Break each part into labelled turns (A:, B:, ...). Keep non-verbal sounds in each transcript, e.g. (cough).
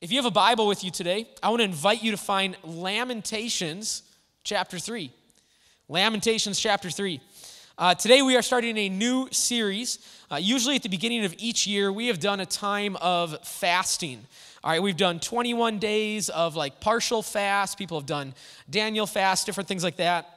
A: If you have a Bible with you today, I want to invite you to find Lamentations chapter 3. Lamentations chapter 3. Uh, today we are starting a new series. Uh, usually at the beginning of each year, we have done a time of fasting. All right, we've done 21 days of like partial fast. People have done Daniel fast, different things like that.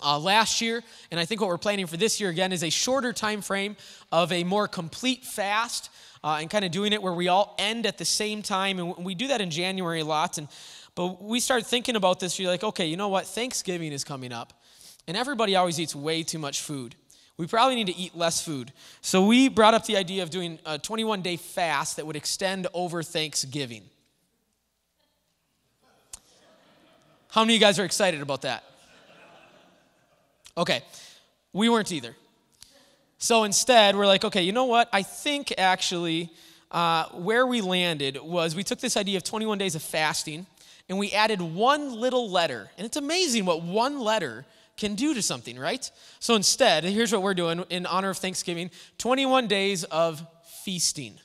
A: Uh, last year, and I think what we're planning for this year again is a shorter time frame of a more complete fast, uh, and kind of doing it where we all end at the same time, and we do that in January a lot. And but we start thinking about this. You're like, okay, you know what? Thanksgiving is coming up, and everybody always eats way too much food. We probably need to eat less food. So we brought up the idea of doing a 21 day fast that would extend over Thanksgiving. How many of you guys are excited about that? Okay, we weren't either. So instead, we're like, okay, you know what? I think actually uh, where we landed was we took this idea of 21 days of fasting and we added one little letter. And it's amazing what one letter can do to something, right? So instead, here's what we're doing in honor of Thanksgiving 21 days of feasting.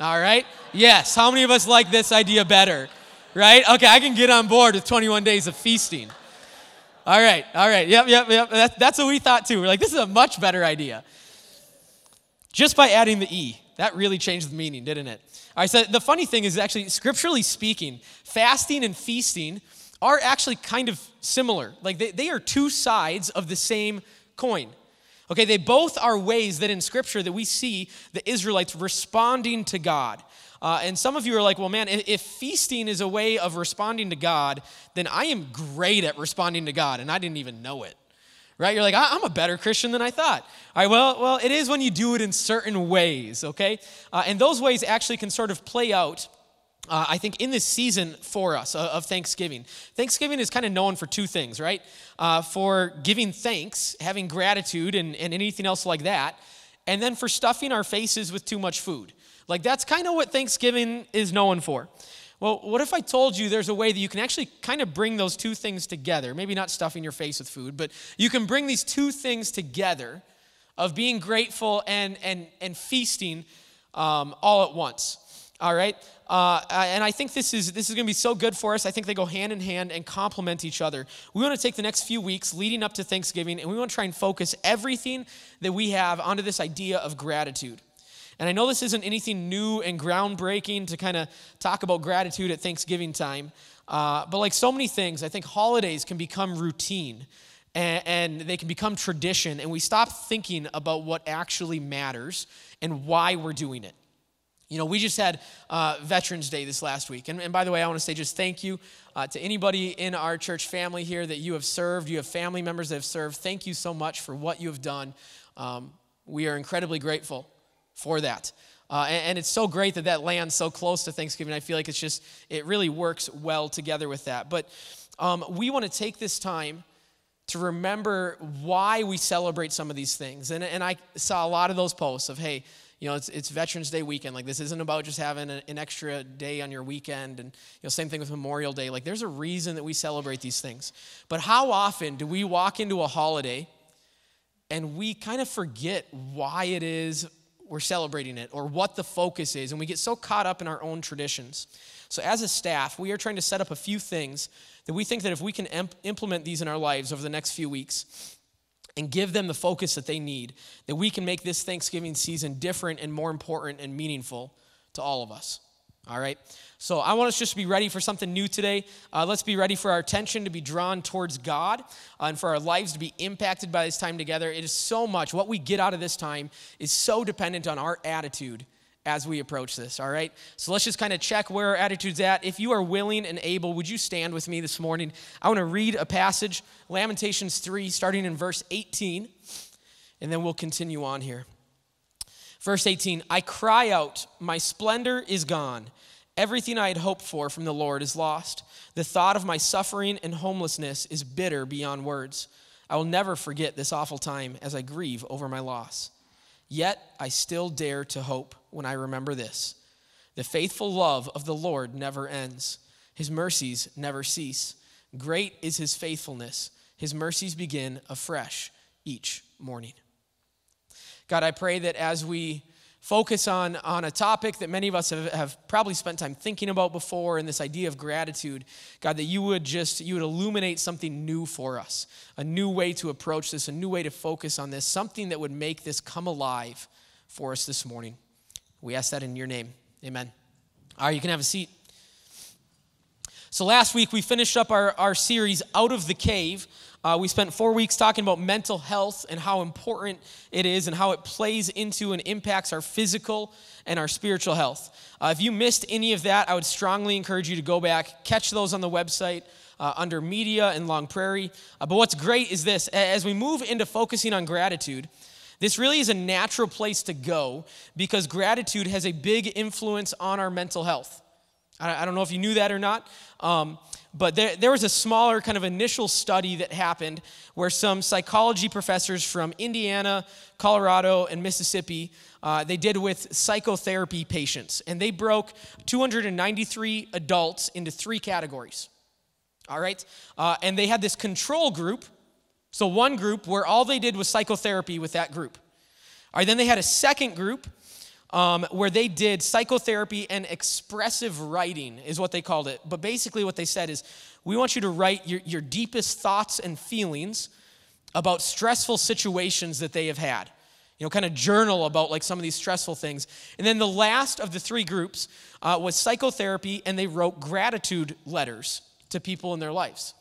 A: All right? Yes. How many of us like this idea better? Right? Okay, I can get on board with 21 days of feasting. All right, all right. Yep, yep, yep. That, that's what we thought too. We're like, this is a much better idea. Just by adding the E, that really changed the meaning, didn't it? All right, so the funny thing is actually, scripturally speaking, fasting and feasting are actually kind of similar. Like they, they are two sides of the same coin. Okay, they both are ways that in Scripture that we see the Israelites responding to God. Uh, and some of you are like, well, man, if, if, feasting is a way of responding to God, then I am great at responding to God, and I didn't even know it. Right? You're like, I'm a better Christian than I thought. All right, well, well, it is when you do it in certain ways, okay? Uh, and those ways actually can sort of play out uh, I think, in this season for us uh, of Thanksgiving. Thanksgiving is kind of known for two things, right? Uh, for giving thanks, having gratitude, and, and anything else like that, and then for stuffing our faces with too much food. Like, that's kind of what Thanksgiving is known for. Well, what if I told you there's a way that you can actually kind of bring those two things together? Maybe not stuffing your face with food, but you can bring these two things together of being grateful and, and, and feasting um, all at once. All right? Uh, and I think this is, this is going to be so good for us. I think they go hand in hand and complement each other. We want to take the next few weeks leading up to Thanksgiving, and we want to try and focus everything that we have onto this idea of gratitude. And I know this isn't anything new and groundbreaking to kind of talk about gratitude at Thanksgiving time, uh, but like so many things, I think holidays can become routine and, and they can become tradition, and we stop thinking about what actually matters and why we're doing it. You know, we just had uh, Veterans Day this last week. And, and, by the way, I want to say just thank you uh, to anybody in our church family here that you have served. You have family members that have served. Thank you so much for what you have done. Um, we are incredibly grateful for that. Uh, and, and, it's so great that that lands so close to Thanksgiving. I feel like it's just, it really works well together with that. But um, we want to take this time to remember why we celebrate some of these things. And, and I saw a lot of those posts of, hey, you know, it's, it's Veterans Day weekend. Like, this isn't about just having a, an extra day on your weekend. And, you know, same thing with Memorial Day. Like, there's a reason that we celebrate these things. But how often do we walk into a holiday and we kind of forget why it is we're celebrating it or what the focus is? And we get so caught up in our own traditions. So, as a staff, we are trying to set up a few things that we think that if we can imp- implement these in our lives over the next few weeks, and give them the focus that they need, that we can make this Thanksgiving season different and more important and meaningful to all of us. All right? So I want us just to be ready for something new today. Uh, let's be ready for our attention to be drawn towards God uh, and for our lives to be impacted by this time together. It is so much. What we get out of this time is so dependent on our attitude as we approach this, all right? So let's just kind of check where our attitude's at. If you are willing and able, would you stand with me this morning? I want to read a passage, Lamentations 3, starting in verse 18, and then we'll continue on here. Verse 18 I cry out, my splendor is gone. Everything I had hoped for from the Lord is lost. The thought of my suffering and homelessness is bitter beyond words. I will never forget this awful time as I grieve over my loss. Yet I still dare to hope when I remember this. The faithful love of the Lord never ends, His mercies never cease. Great is His faithfulness. His mercies begin afresh each morning. God, I pray that as we focus on, on a topic that many of us have, have probably spent time thinking about before and this idea of gratitude god that you would just you would illuminate something new for us a new way to approach this a new way to focus on this something that would make this come alive for us this morning. We ask that in your name. Amen. All right you can have a seat. So last week we finished up our, our series out of the cave uh, we spent four weeks talking about mental health and how important it is and how it plays into and impacts our physical and our spiritual health. Uh, if you missed any of that, I would strongly encourage you to go back, catch those on the website. Uh, under media and Long Prairie. Uh, but what's great is this as we move into focusing on gratitude, this really is a natural place to go because gratitude has a big influence on our mental health. I, I don't know if you knew that or not. Um, but there, there was a smaller kind of initial study that happened where some psychology professors from Indiana, Colorado, and Mississippi uh, they did with psychotherapy patients, and they broke 293 adults into three categories. All right, uh, and they had this control group. So one group where all they did was psychotherapy with that group. All right, then they had a second group um, where they did psychotherapy and expressive writing, is what they called it. But basically, what they said is we want you to write your, your deepest thoughts and feelings about stressful situations that they have had. You know, kind of journal about like some of these stressful things. And then the last of the three groups uh, was psychotherapy, and they wrote gratitude letters to people in their lives.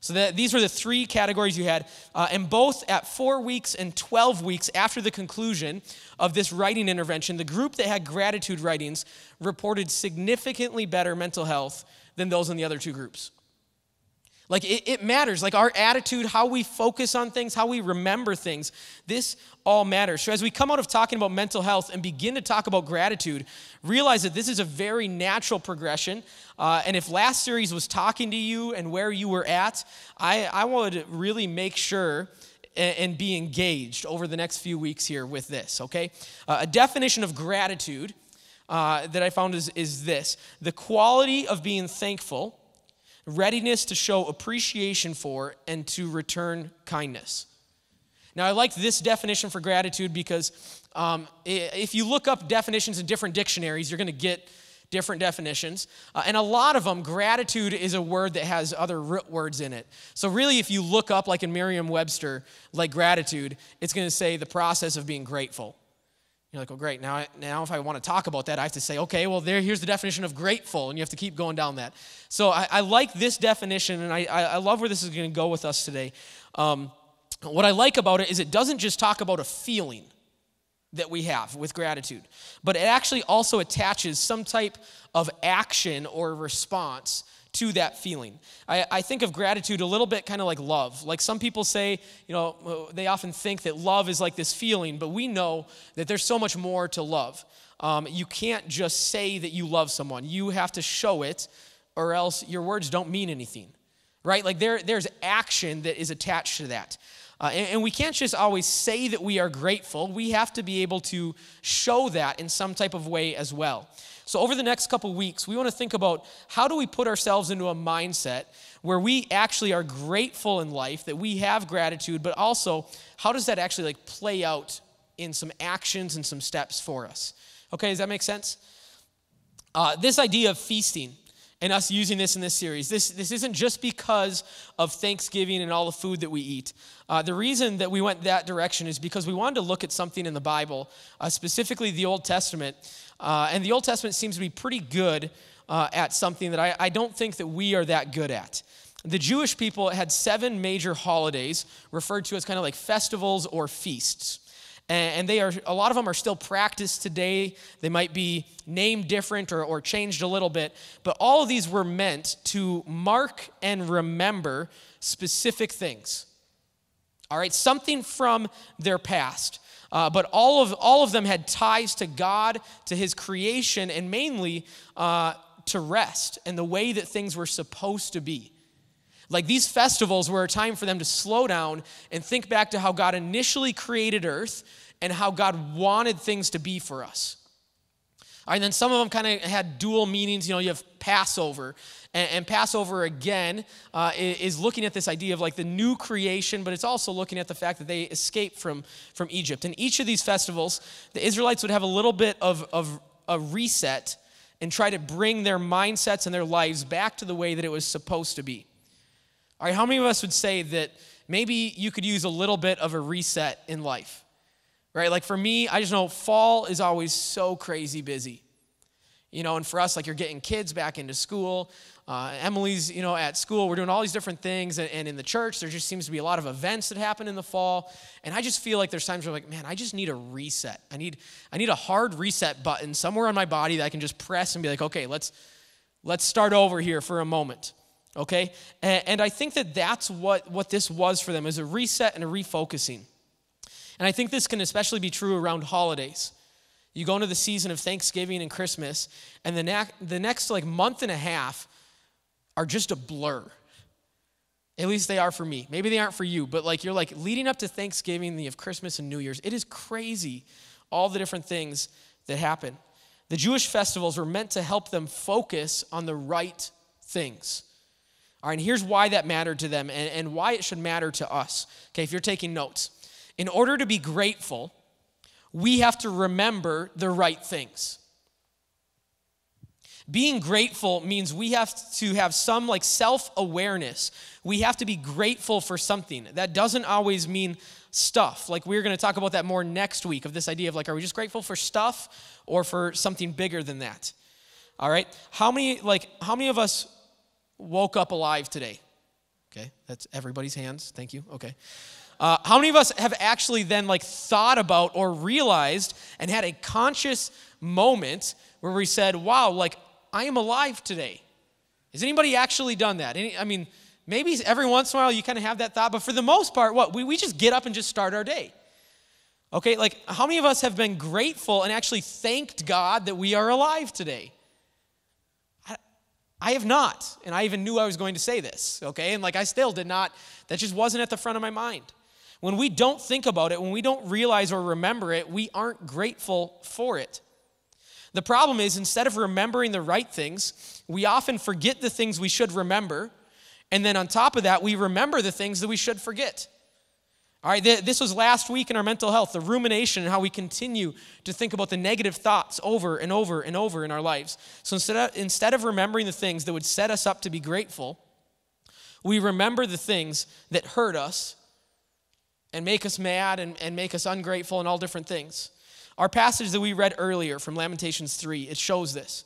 A: So these were the three categories you had. Uh, and both at four weeks and 12 weeks after the conclusion of this writing intervention, the group that had gratitude writings reported significantly better mental health than those in the other two groups. Like it, it, matters, like our attitude, how we focus on things, how we remember things. This all matters. So, as we come out of talking about mental health and begin to talk about gratitude, realize that this is a very natural progression. Uh, and if last series was talking to you and where you were at, I, I would really make sure and, be engaged over the next few weeks here with this, okay? Uh, a definition of gratitude uh, that I found is, is this the quality of being thankful readiness to show appreciation for and to return kindness. Now, I like this definition for gratitude because um, if you look up definitions in different dictionaries, you're going to get different definitions. Uh, and a lot of them, gratitude is a word that has other root words in it. So, really, if you look up, like in Merriam Webster, like gratitude, it's going to say the process of being grateful. You're like, well, great. Now, now if I want to talk about that, I have to say, okay, well, there, here's the definition of grateful, and you have to keep going down that. So I, I like this definition, and I, I love where this is going to go with us today. Um, what I like about it is it doesn't just talk about a feeling that we have with gratitude, but it actually also attaches some type of action or response to that feeling. I, I think of gratitude a little bit kind of like love. Like some people say, you know, they often think that love is like this feeling, but we know that there's so much more to love. Um, you can't just say that you love someone, you have to show it, or else your words don't mean anything, right? Like there, there's action that is attached to that. Uh, and, and, we can't just always say that we are grateful. We have to be able to show that in some type of way as well. So, over the next couple weeks, we want to think about how do we put ourselves into a mindset where we actually are grateful in life, that we have gratitude, but also how does that actually like play out in some actions and some steps for us? Okay, does that make sense? Uh, this idea of feasting and us using this in this series. This, this isn't just because of Thanksgiving and all the food that we eat. Uh, the reason that we went that direction is because we wanted to look at something in the Bible, uh, specifically the Old Testament, uh, and the Old Testament seems to be pretty good uh, at something that I, I don't think that we are that good at. The Jewish people had seven major holidays referred to as kind of like festivals or feasts. And they are, a lot of them are still practiced today. They might be named different or, or changed a little bit, but all of these were meant to mark and remember specific things. All right, something from their past. Uh, but all of, all of them had ties to God, to His creation, and mainly uh, to rest and the way that things were supposed to be. Like these festivals were a time for them to slow down and think back to how God initially created earth and how God wanted things to be for us. All right, then some of them kind of had dual meanings. You know, you have Passover. And, and Passover, again, uh, is looking at this idea of like the new creation, but it's also looking at the fact that they escaped from, from Egypt. And each of these festivals, the Israelites would have a little bit of, of a reset and try to bring their mindsets and their lives back to the way that it was supposed to be. All right, how many of us would say that maybe you could use a little bit of a reset in life? Right? Like for me, I just know fall is always so crazy busy. You know, and for us, like you're getting kids back into school. Uh, Emily's, you know, at school. We're doing all these different things. And, and, in the church, there just seems to be a lot of events that happen in the fall. And I just feel like there's times where I'm like, man, I just need a reset. I need, I need a hard reset button somewhere on my body that I can just press and be like, okay, let's, let's start over here for a moment. Okay? And, and I think that that's what, what this was for them, is a reset and a refocusing. And I think this can especially be true around holidays. You go into the season of Thanksgiving and Christmas, and the, ne- the next like month and a half are just a blur. At least they are for me. Maybe they aren't for you, but like you're like leading up to Thanksgiving, you of Christmas and New Year's. It is crazy, all the different things that happen. The Jewish festivals were meant to help them focus on the right things. All right, and here's why that mattered to them and, and why it should matter to us. Okay, if you're taking notes. In order to be grateful, we have to remember the right things. Being grateful means we have to have some like self awareness. We have to be grateful for something. That doesn't always mean stuff. Like we're going to talk about that more next week of this idea of like, are we just grateful for stuff or for something bigger than that? All right. How many, like, how many of us woke up alive today? Okay. That's everybody's hands. Thank you. Okay. Uh, how many of us have actually then like thought about or realized and had a conscious moment where we said, wow, like I am alive today? Has anybody actually done that? Any, I mean, maybe every once in a while you kind of have that thought, but for the most part, what? We, we just get up and just start our day. Okay, like how many of us have been grateful and actually thanked God that we are alive today? I, have not, and I even knew I was going to say this, okay? And like I still did not, that just wasn't at the front of my mind. When we don't think about it, when we don't realize or remember it, we aren't grateful for it. The problem is, instead of remembering the right things, we often forget the things we should remember. And then on top of that, we remember the things that we should forget. All right, this was last week in our mental health, the rumination and how we continue to think about the negative thoughts over and over and over in our lives. So instead of, instead of remembering the things that would set us up to be grateful, we remember the things that hurt us and make us mad and, and make us ungrateful and all different things. Our passage that we read earlier from Lamentations 3, it shows this.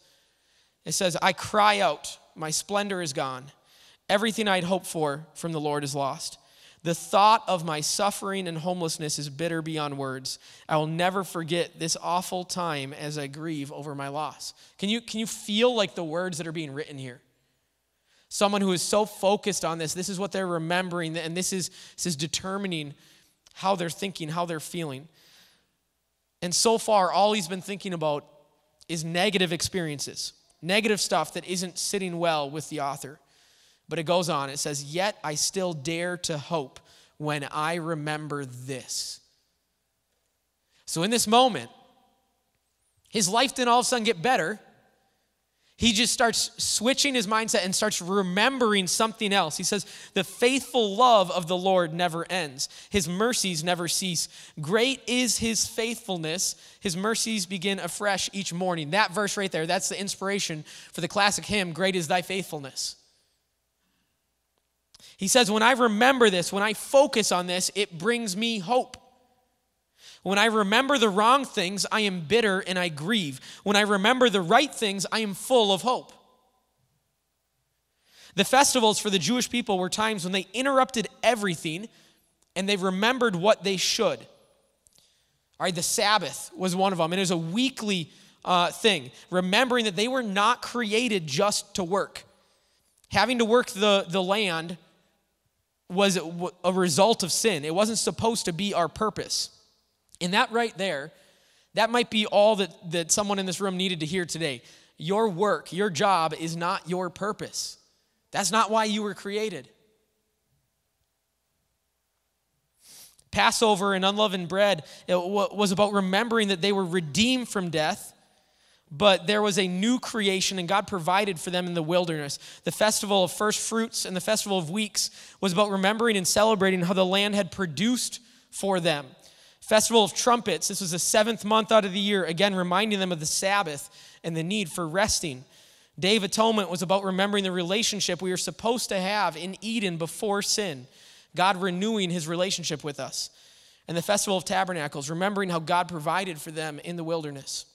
A: It says, I cry out, my splendor is gone. Everything I'd hoped for from the Lord is lost. The thought of my suffering and homelessness is bitter beyond words. I will never forget this awful time as I grieve over my loss. Can you, can you feel like the words that are being written here? Someone who is so focused on this, this is what they're remembering, and this is, this is determining how they're thinking, how they're feeling. And so far, all he's been thinking about is negative experiences, negative stuff that isn't sitting well with the author. But it goes on, it says, Yet I still dare to hope when I remember this. So in this moment, his life didn't all of a sudden get better. He just starts switching his mindset and starts remembering something else. He says, The faithful love of the Lord never ends, his mercies never cease. Great is his faithfulness, his mercies begin afresh each morning. That verse right there, that's the inspiration for the classic hymn, Great is thy faithfulness. He says, When I remember this, when I focus on this, it brings me hope. When I remember the wrong things, I am bitter and I grieve. When I remember the right things, I am full of hope. The festivals for the Jewish people were times when they interrupted everything and they remembered what they should. All right, the Sabbath was one of them, and it was a weekly uh, thing, remembering that they were not created just to work. Having to work the, the land was a result of sin, it wasn't supposed to be our purpose. And that right there, that might be all that, that someone in this room needed to hear today. Your work, your job is not your purpose. That's not why you were created. Passover and unleavened bread was about remembering that they were redeemed from death but there was a new creation, and God provided for them in the wilderness. The festival of first fruits and the festival of weeks was about remembering and celebrating how the land had produced for them. Festival of trumpets, this was the seventh month out of the year, again, reminding them of the Sabbath and the need for resting. Day of Atonement was about remembering the relationship we were supposed to have in Eden before sin, God renewing his relationship with us. And the Festival of Tabernacles, remembering how God provided for them in the wilderness.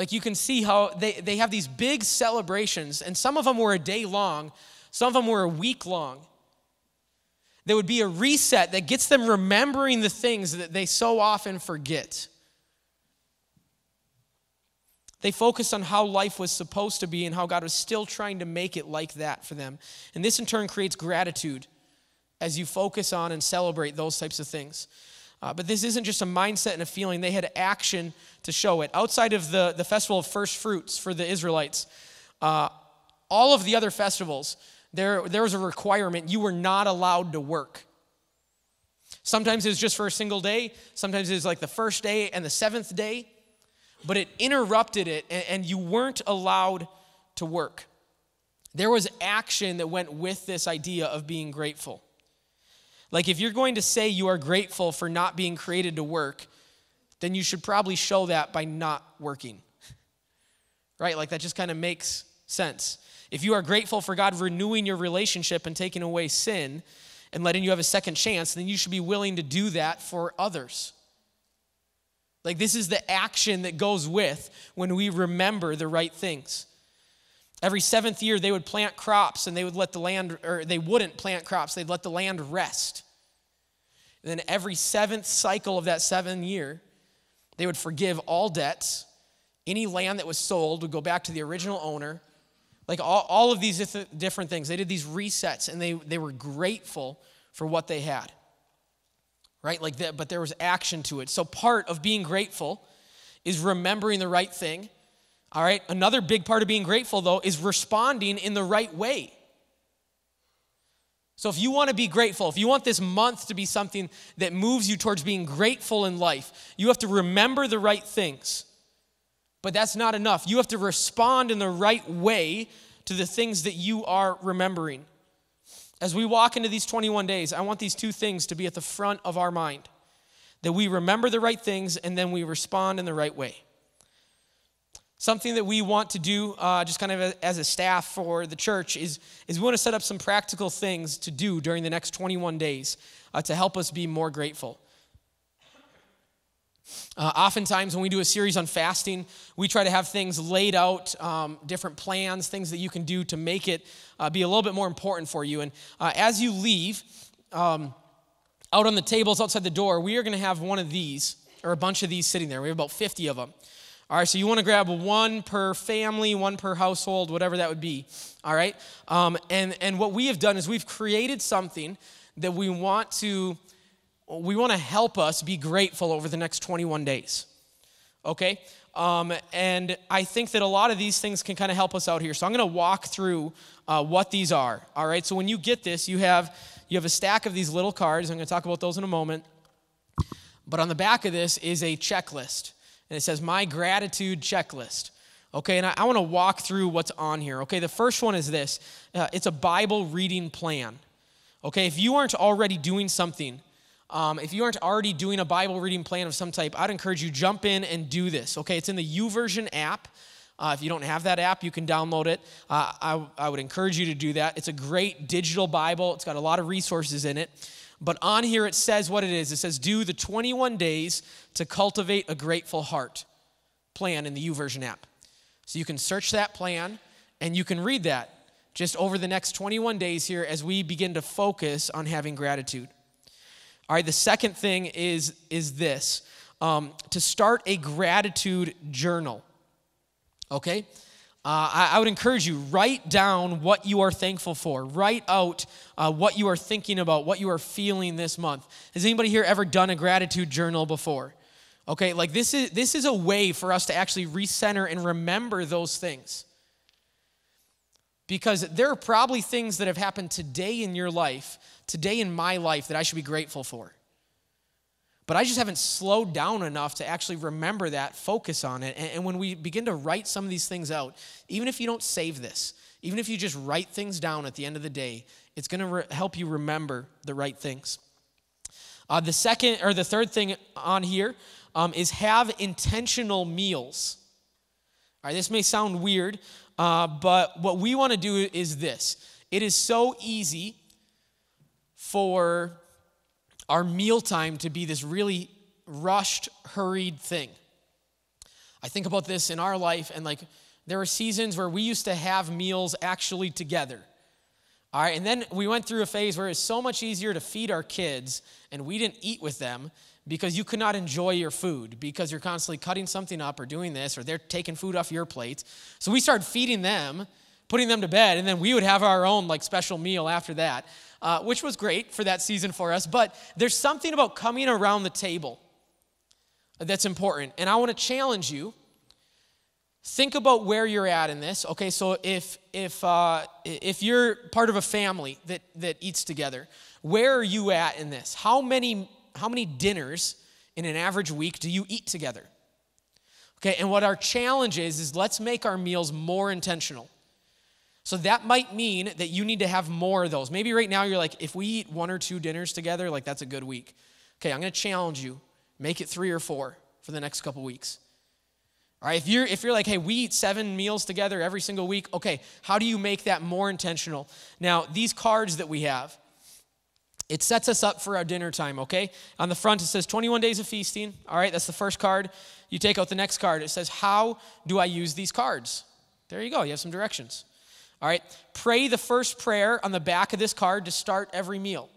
A: Like you can see how they, they have these big celebrations, and some of them were a day long, some of them were a week long. There would be a reset that gets them remembering the things that they so often forget. They focused on how life was supposed to be and how God was still trying to make it like that for them. And this in turn creates gratitude as you focus on and celebrate those types of things. Uh, but this isn't just a mindset and a feeling, they had action to show it. Outside of the, the festival of first fruits for the Israelites, uh, all of the other festivals, there, there was a requirement you were not allowed to work. Sometimes it was just for a single day, sometimes it was like the first day and the seventh day but it interrupted it, and you weren't allowed to work. There was action that went with this idea of being grateful. Like, if you're going to say you are grateful for not being created to work, then you should probably show that by not working. (laughs) right? Like, that just kind of makes sense. If you are grateful for God renewing your relationship and taking away sin and letting you have a second chance, then you should be willing to do that for others. Like, this is the action that goes with when we remember the right things. Every seventh year, they would plant crops and they would let the land, or they wouldn't plant crops, they'd let the land rest. And then every seventh cycle of that seven year, they would forgive all debts. Any land that was sold would go back to the original owner. Like all, all of these different things. They did these resets and they, they were grateful for what they had right? Like that, but there was action to it. So part of being grateful is remembering the right thing. All right. Another big part of being grateful, though, is responding in the right way. So, if you want to be grateful, if you want this month to be something that moves you towards being grateful in life, you have to remember the right things. But that's not enough. You have to respond in the right way to the things that you are remembering. As we walk into these 21 days, I want these two things to be at the front of our mind that we remember the right things and then we respond in the right way. Something that we want to do, uh, just kind of as a staff for the church, is, is we want to set up some practical things to do during the next 21 days uh, to help us be more grateful. Uh, oftentimes, when we do a series on fasting, we try to have things laid out, um, different plans, things that you can do to make it uh, be a little bit more important for you. And uh, as you leave, um, out on the tables outside the door, we are going to have one of these, or a bunch of these sitting there. We have about 50 of them. All right, so you want to grab one per family, one per household, whatever that would be. All right, um, and and what we have done is we've created something that we want to we want to help us be grateful over the next 21 days. Okay? Um, and I think that a lot of these things can kind of help us out here. So I'm going to walk through uh, what these are. All right? So when you get this, you have you have a stack of these little cards. I'm going to talk about those in a moment. But on the back of this is a checklist. And it says, My gratitude checklist. Okay, and I, I want to walk through what's on here. Okay, the first one is this uh, it's a Bible reading plan. Okay, if you aren't already doing something um, if you aren't already doing a Bible reading plan of some type, I'd encourage you jump in and do this. Okay, it's in the YouVersion app. Uh, if you don't have that app, you can download it. Uh, I, I would encourage you to do that. It's a great digital Bible. It's got a lot of resources in it. But on here it says what it is. It says do the 21 days to cultivate a grateful heart plan in the YouVersion app. So you can search that plan and you can read that just over the next 21 days here as we begin to focus on having gratitude. All right, the second thing is, is this um, to start a gratitude journal. Okay? Uh, I, I, would encourage you, write down what you are thankful for. Write out uh, what you are thinking about, what you are feeling this month. Has anybody here ever done a gratitude journal before? Okay, like this is, this is a way for us to actually recenter and remember those things. Because there are probably things that have happened today in your life today in my life that I should be grateful for. But I just haven't slowed down enough to actually remember that, focus on it. And, and when we begin to write some of these things out, even if you don't save this, even if you just write things down at the end of the day, it's going to re- help you remember the right things. Uh, the second or the third thing on here um, is have intentional meals. All right, this may sound weird, uh, but what we want to do is this it is so easy for our mealtime to be this really rushed, hurried thing. I think about this in our life, and like there are seasons where we used to have meals actually together. All right, and then we went through a phase where it's so much easier to feed our kids, and we didn't eat with them because you could not enjoy your food because you're constantly cutting something up or doing this, or they're taking food off your plate. So we started feeding them, putting them to bed, and then we would have our own like special meal after that, uh, which was great for that season for us. But there's something about coming around the table that's important, and I want to challenge you think about where you're at in this okay? So if if uh, if you're part of a family that that eats together where are you at in this? How many how many dinners in an average week do you eat together? Okay and what our challenge is is let's make our meals more intentional so that might mean that you need to have more of those maybe right now you're like if we eat one or two dinners together like that's a good week okay i'm to challenge you make it three or four for the next couple weeks all right, if you're, if you're like, hey, we eat seven meals together every single week, okay, how do you make that more intentional? Now, these cards that we have, it sets us up for our dinner time, okay? On the front, it says 21 days of feasting. All right, that's the first card. You take out the next card. It says, How do I use these cards? There you go. You have some directions. All right, pray the first prayer on the back of this card to start every meal.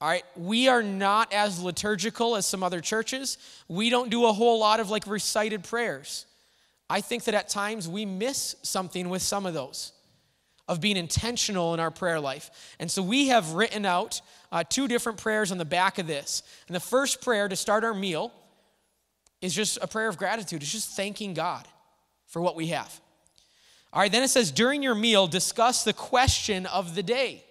A: All right, we are not as liturgical as some other churches. We don't do a whole lot of like recited prayers. I think that at times we miss something with some of those, of being intentional in our prayer life. And so we have written out uh, two different prayers on the back of this. And the first prayer to start our meal is just a prayer of gratitude, it's just thanking God for what we have. All right, then it says, during your meal, discuss the question of the day.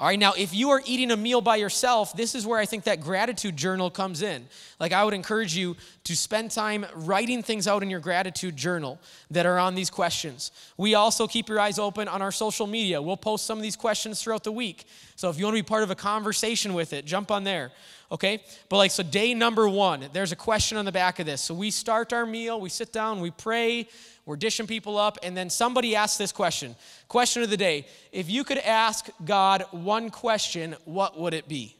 A: All right, now if you are eating a meal by yourself, this is where I think that gratitude journal comes in. Like, I would encourage you to spend time writing things out in your gratitude journal that are on these questions. We also keep your eyes open on our social media. We'll post some of these questions throughout the week. So if you want to be part of a conversation with it, jump on there. Okay? But like, so day number one, there's a question on the back of this. So we start our meal, we sit down, we pray, we're dishing people up, and then somebody asks this question. Question of the day If you could ask God one question, what would it be?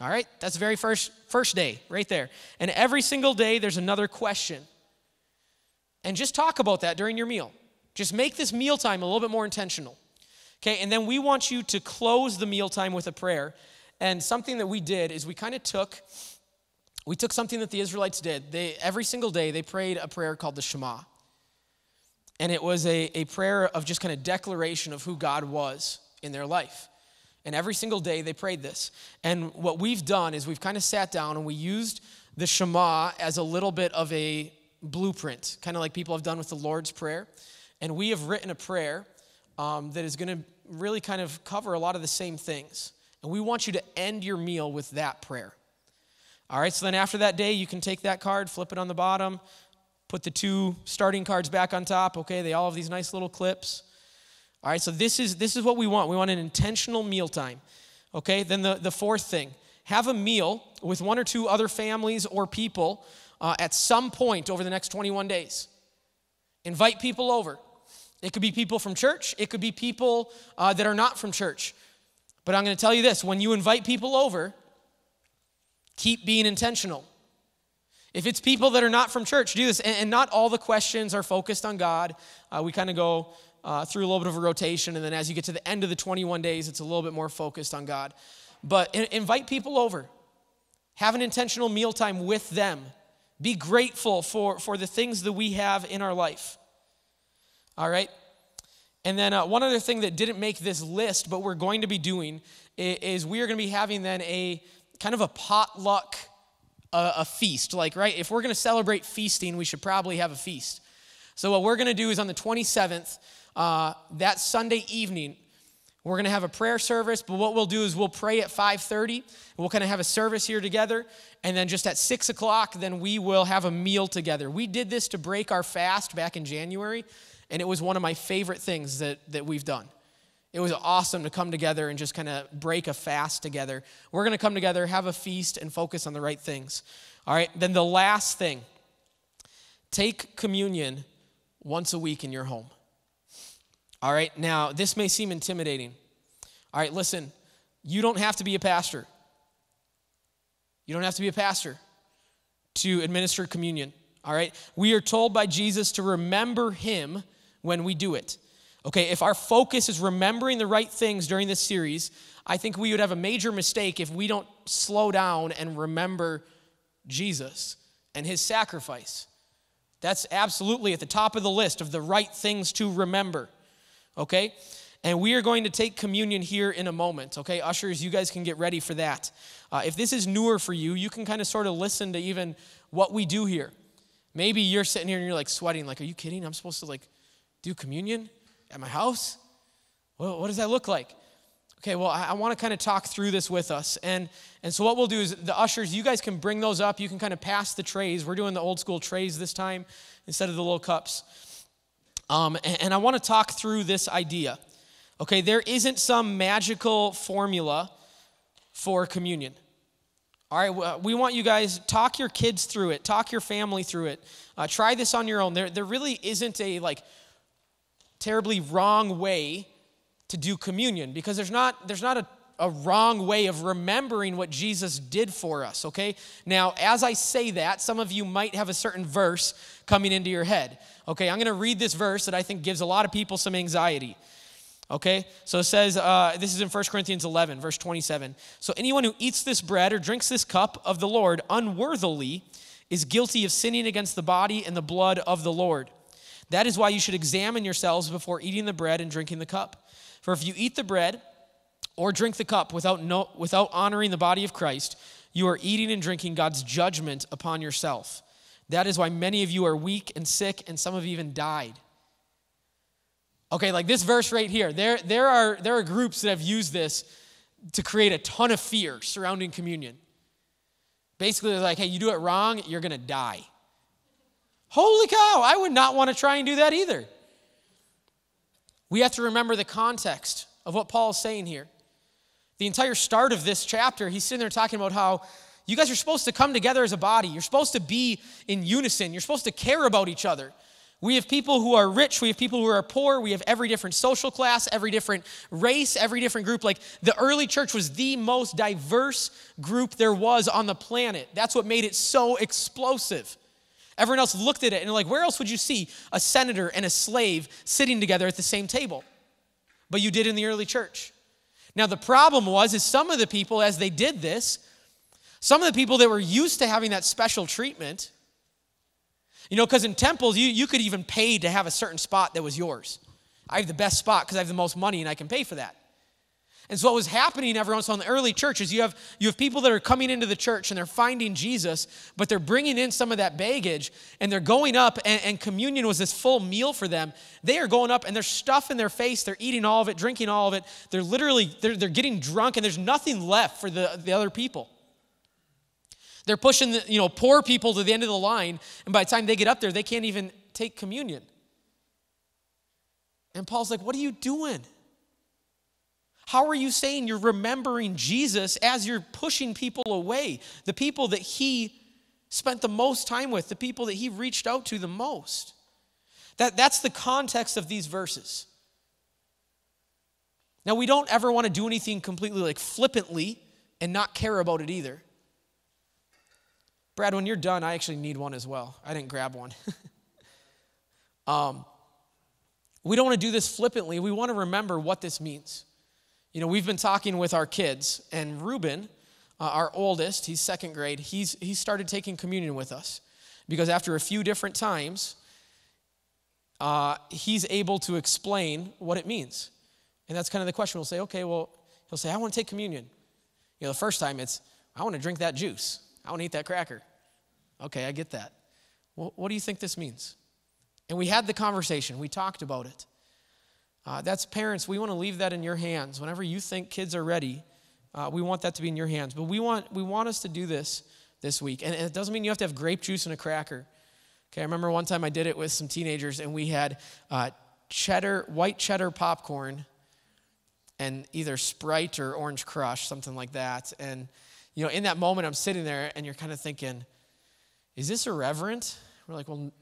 A: All right, that's the very first, first day, right there. And every single day, there's another question. And just talk about that during your meal. Just make this mealtime a little bit more intentional. Okay, and then we want you to close the mealtime with a prayer. And something that we did is we kind of took we took something that the Israelites did. They every single day they prayed a prayer called the Shema. And it was a, a prayer of just kind of declaration of who God was in their life. And every single day they prayed this. And what we've done is we've kind of sat down and we used the Shema as a little bit of a blueprint, kind of like people have done with the Lord's Prayer. And we have written a prayer um, that is going to really kind of cover a lot of the same things. And we want you to end your meal with that prayer. All right, so then after that day, you can take that card, flip it on the bottom, Put the two starting cards back on top. Okay, they all have these nice little clips. All right, so this is this is what we want. We want an intentional mealtime. Okay, then the, the fourth thing have a meal with one or two other families or people uh, at some point over the next 21 days. Invite people over. It could be people from church, it could be people uh, that are not from church. But I'm going to tell you this when you invite people over, keep being intentional. If it's people that are not from church, do this. And, and not all the questions are focused on God. Uh, we kind of go uh, through a little bit of a rotation, and then as you get to the end of the 21 days, it's a little bit more focused on God. But in, invite people over. Have an intentional mealtime with them. Be grateful for, for the things that we have in our life. All right? And then uh, one other thing that didn't make this list, but we're going to be doing, is, we are going to be having then a kind of a potluck a, a feast. Like, right, if we're going to celebrate feasting, we should probably have a feast. So, what we're going to do is on the 27th, uh, that Sunday evening, We're going to have a prayer service, but what we'll do is we'll pray at 5:30. We'll kind of have a service here together, and then just at six o'clock, then we will have a meal together. We did this to break our fast back in January, and it was one of my favorite things that, that we've done. It was awesome to come together and just kind of break a fast together. We're going to come together, have a feast, and focus on the right things. All right, then the last thing take communion once a week in your home. All right, now this may seem intimidating. All right, listen, you don't have to be a pastor. You don't have to be a pastor to administer communion. All right, we are told by Jesus to remember him when we do it. Okay, if our focus is remembering the right things during this series, I think we would have a major mistake if we don't slow down and remember Jesus and his sacrifice. That's absolutely at the top of the list of the right things to remember okay? And we are going to take communion here in a moment, okay? Ushers, you guys can get ready for that. Uh, if this is newer for you, you can kind of sort of listen to even what we do here. Maybe you're sitting here and you're like sweating, like, are you kidding? I'm supposed to like do communion at my house? Well, what does that look like? Okay, well, I, I want to kind of talk through this with us. And, and so, what we'll do is the ushers, you guys can bring those up. You can kind of pass the trays. We're doing the old school trays this time instead of the little cups. Um, and, and I want to talk through this idea. Okay, there isn't some magical formula for communion. All right, we want you guys talk your kids through it, talk your family through it. Uh, try this on your own. There, there really isn't a like terribly wrong way to do communion because there's not there's not a, a wrong way of remembering what Jesus did for us. Okay, now as I say that, some of you might have a certain verse coming into your head. Okay, I'm going to read this verse that I think gives a lot of people some anxiety. Okay, so it says, uh, this is in 1 Corinthians 11, verse 27. So anyone who eats this bread or drinks this cup of the Lord unworthily is guilty of sinning against the body and the blood of the Lord. That is why you should examine yourselves before eating the bread and drinking the cup. For if you eat the bread or drink the cup without, no, without honoring the body of Christ, you are eating and drinking God's judgment upon yourself. That is why many of you are weak and sick, and some have even died. Okay, like this verse right here, there, there, are, there are groups that have used this to create a ton of fear surrounding communion. Basically, they're like, hey, you do it wrong, you're going to die. Holy cow, I would not want to try and do that either. We have to remember the context of what Paul is saying here. The entire start of this chapter, he's sitting there talking about how you guys are supposed to come together as a body. You're supposed to be in unison. You're supposed to care about each other. We have people who are rich, we have people who are poor, we have every different social class, every different race, every different group. Like the early church was the most diverse group there was on the planet. That's what made it so explosive. Everyone else looked at it and like, where else would you see a senator and a slave sitting together at the same table? But you did in the early church. Now the problem was is some of the people as they did this some of the people that were used to having that special treatment, you know, because in temples, you, you could even pay to have a certain spot that was yours. I have the best spot because I have the most money and I can pay for that. And so what was happening every once in the early churches, you have you have people that are coming into the church and they're finding Jesus, but they're bringing in some of that baggage and they're going up and, and communion was this full meal for them. They are going up and there's stuff in their face, they're eating all of it, drinking all of it. They're literally they're, they're getting drunk and there's nothing left for the, the other people. They're pushing the, you know, poor people to the end of the line, and by the time they get up there, they can't even take communion. And Paul's like, What are you doing? How are you saying you're remembering Jesus as you're pushing people away? The people that he spent the most time with, the people that he reached out to the most. That, that's the context of these verses. Now, we don't ever want to do anything completely like flippantly and not care about it either. Brad, when you're done, I actually need one as well. I didn't grab one. (laughs) um, we don't want to do this flippantly. We want to remember what this means. You know, we've been talking with our kids, and Ruben, uh, our oldest, he's second grade, he's, he started taking communion with us because after a few different times, uh, he's able to explain what it means. And that's kind of the question. We'll say, okay, well, he'll say, I want to take communion. You know, the first time it's, I want to drink that juice. I want to eat that cracker. Okay, I get that. Well, what do you think this means? And we had the conversation, we talked about it. Uh, that's parents, we want to leave that in your hands. Whenever you think kids are ready, uh, we want that to be in your hands. But we want, we want us to do this this week. And, and it doesn't mean you have to have grape juice and a cracker. Okay, I remember one time I did it with some teenagers, and we had uh, cheddar, white cheddar popcorn, and either Sprite or Orange Crush, something like that. And, you know, in that moment, I'm sitting there, and you're kind of thinking, is this irreverent? We're like, well,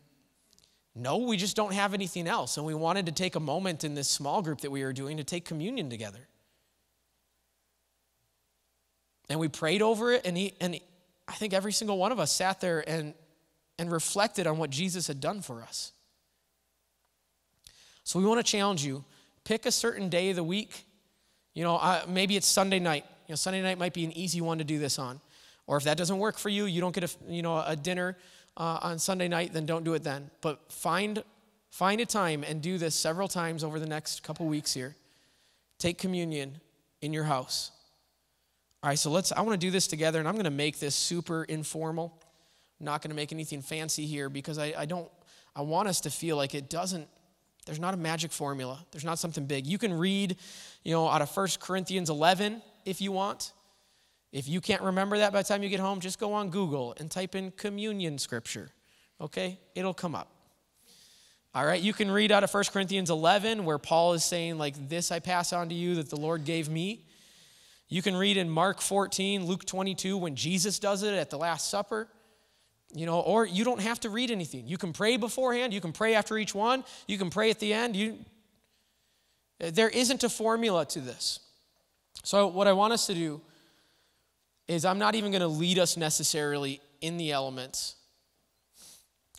A: no, we just don't have anything else. And we wanted to take a moment in this small group that we were doing to take communion together. And we prayed over it, and, he, and I think every single one of us sat there and, and reflected on what Jesus had done for us. So we want to challenge you pick a certain day of the week. You know, uh, maybe it's Sunday night. You know, Sunday night might be an easy one to do this on. Or if that doesn't work for you, you don't get a, you know, a dinner uh, on Sunday night, then don't do it then. But find, find a time and do this several times over the next couple weeks here. Take communion in your house. All right, so let's, I want to do this together, and I'm going to make this super informal. I'm not going to make anything fancy here because I, I don't, I want us to feel like it doesn't, there's not a magic formula. There's not something big. You can read, you know, out of 1 Corinthians 11 if you want. If you can't remember that by the time you get home, just go on Google and type in communion scripture. Okay? It'll come up. All right, you can read out of 1 Corinthians 11 where Paul is saying, like, this I pass on to you that the Lord gave me. You can read in Mark 14, Luke 22 when Jesus does it at the Last Supper. You know, or you don't have to read anything. You can pray beforehand, you can pray after each one, you can pray at the end. You, there isn't a formula to this. So, what I want us to do is I'm not even going to lead us necessarily in the elements.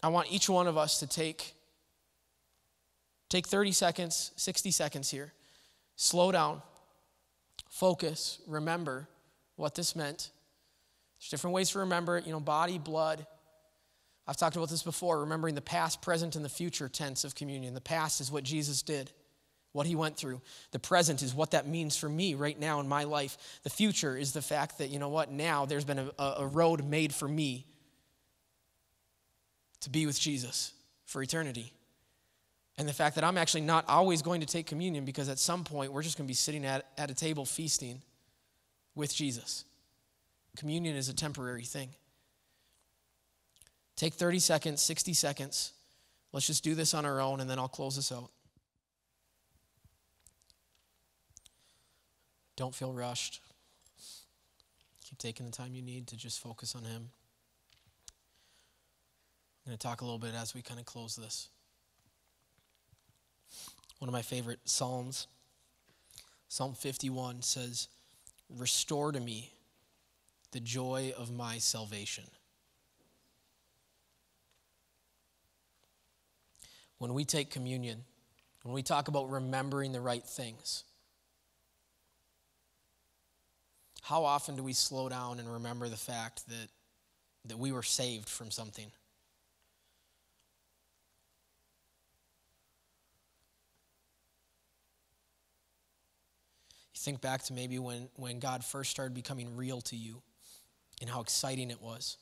A: I want each one of us to take take 30 seconds, 60 seconds here. Slow down. Focus, remember what this meant. There's different ways to remember it, you know, body, blood. I've talked about this before, remembering the past, present, and the future tense of communion. The past is what Jesus did what he went through. The present is what that means for me right now in my life. The future is the fact that, you know what, now there's been a, a road made for me to be with Jesus for eternity. And the fact that I'm actually not always going to take communion because at some point we're just going to be sitting at, at a table feasting with Jesus. Communion is a temporary thing. Take 30 seconds, 60 seconds. Let's just do this on our own and then I'll close this out. Don't feel rushed. Keep taking the time you need to just focus on Him. I'm going to talk a little bit as we kind of close this. One of my favorite Psalms, Psalm 51, says, Restore to me the joy of my salvation. When we take communion, when we talk about remembering the right things, how often do we slow down and remember the fact that, that we were saved from something? You think back to maybe when, when God first started becoming real to you and how exciting it was,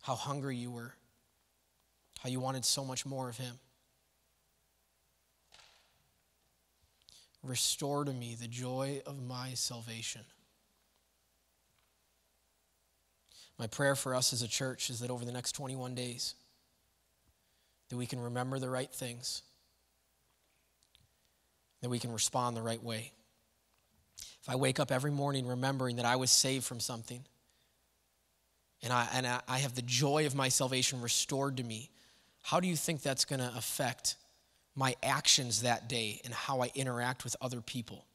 A: how hungry you were, how you wanted so much more of Him. Restore to me the joy of my salvation. My prayer for us as a church is that over the next 21 days, that we can remember the right things, that we can respond the right way. If I wake up every morning remembering that I was saved from something, and I, and I have the joy of my salvation restored to me, how do you think that's going to affect my actions that day and how I interact with other people?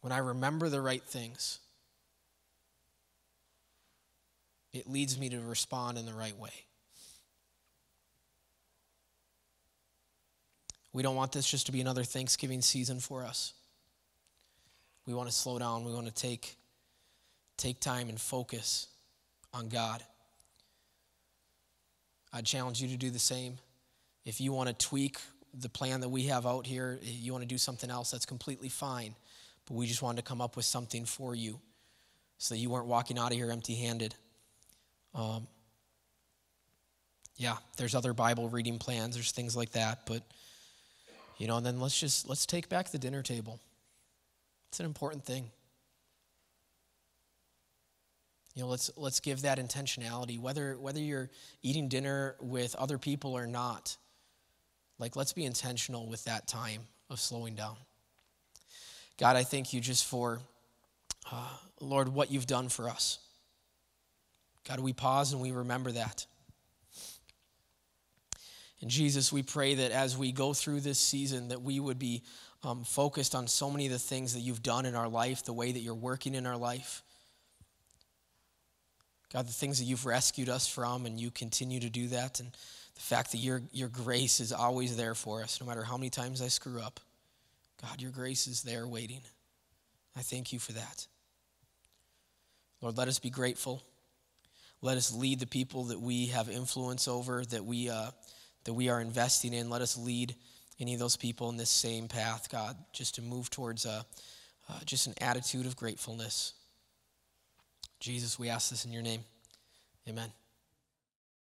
A: When I remember the right things, it leads me to respond in the right way. We don't want this just to be another Thanksgiving season for us. We want to slow down. We want to take, take time and focus on God. I challenge you to do the same. If you want to tweak the plan that we have out here, you want to do something else, that's completely fine. But we just wanted to come up with something for you so that you weren't walking out of here empty handed. Um, yeah, there's other Bible reading plans, there's things like that, but you know, and then let's just let's take back the dinner table. It's an important thing. You know, let's let's give that intentionality, whether whether you're eating dinner with other people or not. Like, let's be intentional with that time of slowing down. God, I thank you just for, uh, Lord, what you've done for us. God, we pause and we remember that. And Jesus, we pray that as we go through this season, that we would be um, focused on so many of the things that you've done in our life, the way that you're working in our life. God, the things that you've rescued us from, and you continue to do that. And the fact that your, your grace is always there for us, no matter how many times I screw up. God, your grace is there waiting. I thank you for that. Lord, let us be grateful. Let us lead the people that we have influence over, that we, uh, that we are investing in. Let us lead any of those people in this same path, God, just to move towards a, uh, just an attitude of gratefulness. Jesus, we ask this in your name. Amen.